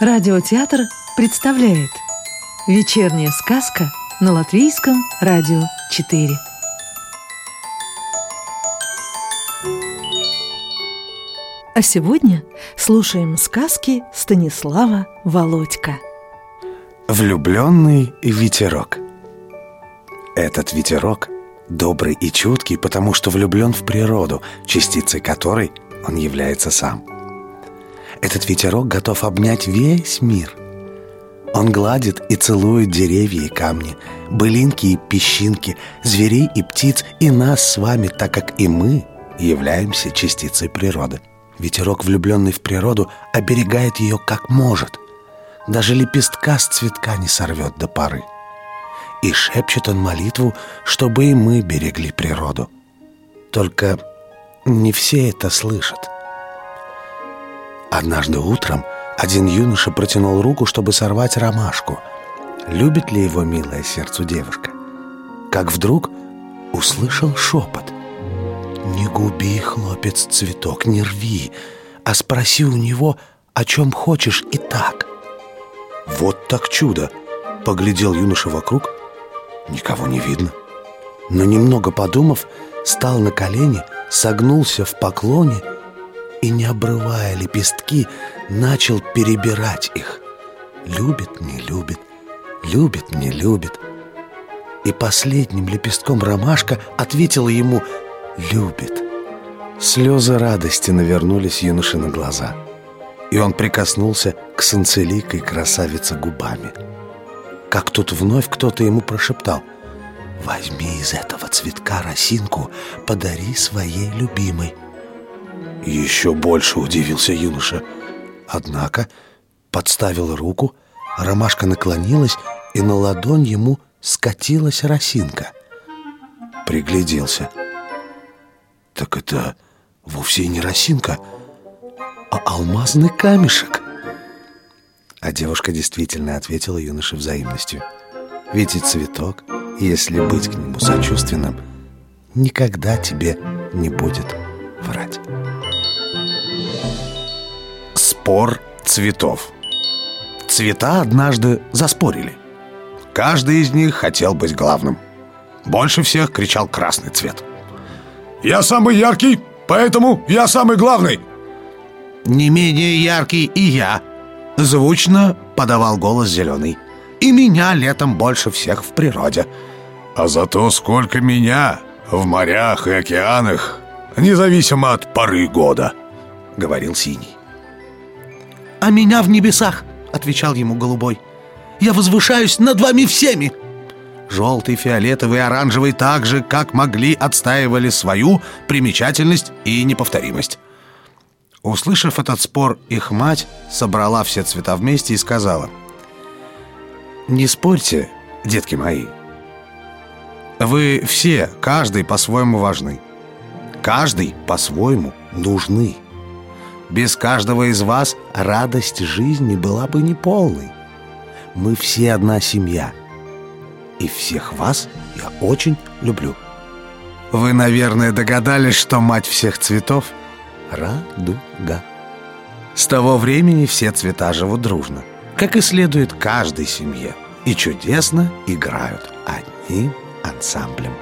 Радиотеатр представляет Вечерняя сказка на Латвийском радио 4 А сегодня слушаем сказки Станислава Володька. Влюбленный ветерок Этот ветерок добрый и чуткий, потому что влюблен в природу, частицей которой он является сам – этот ветерок готов обнять весь мир. Он гладит и целует деревья и камни, былинки и песчинки, зверей и птиц, и нас с вами, так как и мы являемся частицей природы. Ветерок, влюбленный в природу, оберегает ее как может. Даже лепестка с цветка не сорвет до поры. И шепчет он молитву, чтобы и мы берегли природу. Только не все это слышат. Однажды утром один юноша протянул руку, чтобы сорвать ромашку. Любит ли его милое сердцу девушка? Как вдруг услышал шепот. «Не губи, хлопец, цветок, не рви, а спроси у него, о чем хочешь и так». «Вот так чудо!» — поглядел юноша вокруг. Никого не видно. Но немного подумав, стал на колени, согнулся в поклоне — и, не обрывая лепестки, начал перебирать их. Любит, не любит, любит, не любит. И последним лепестком ромашка ответила ему «любит». Слезы радости навернулись юноше на глаза, и он прикоснулся к санцеликой красавице губами. Как тут вновь кто-то ему прошептал «Возьми из этого цветка росинку, подари своей любимой». Еще больше удивился юноша. Однако подставил руку, ромашка наклонилась, и на ладонь ему скатилась росинка. Пригляделся. Так это вовсе не росинка, а алмазный камешек. А девушка действительно ответила юноше взаимностью. Ведь цветок, если быть к нему сочувственным, никогда тебе не будет врать. Спор цветов Цвета однажды заспорили Каждый из них хотел быть главным Больше всех кричал красный цвет «Я самый яркий, поэтому я самый главный!» «Не менее яркий и я!» Звучно подавал голос зеленый «И меня летом больше всех в природе!» «А зато сколько меня в морях и океанах, независимо от поры года!» — говорил синий «А меня в небесах!» — отвечал ему голубой. «Я возвышаюсь над вами всеми!» Желтый, фиолетовый, оранжевый так же, как могли, отстаивали свою примечательность и неповторимость. Услышав этот спор, их мать собрала все цвета вместе и сказала «Не спорьте, детки мои. Вы все, каждый по-своему важны. Каждый по-своему нужны». Без каждого из вас радость жизни была бы неполной. Мы все одна семья. И всех вас я очень люблю. Вы, наверное, догадались, что мать всех цветов — радуга. С того времени все цвета живут дружно, как и следует каждой семье, и чудесно играют одним ансамблем.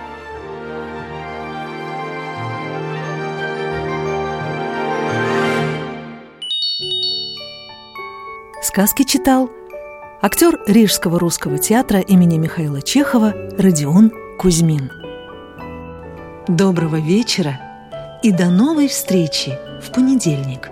Сказки читал актер Рижского русского театра имени Михаила Чехова Родион Кузьмин. Доброго вечера и до новой встречи в понедельник.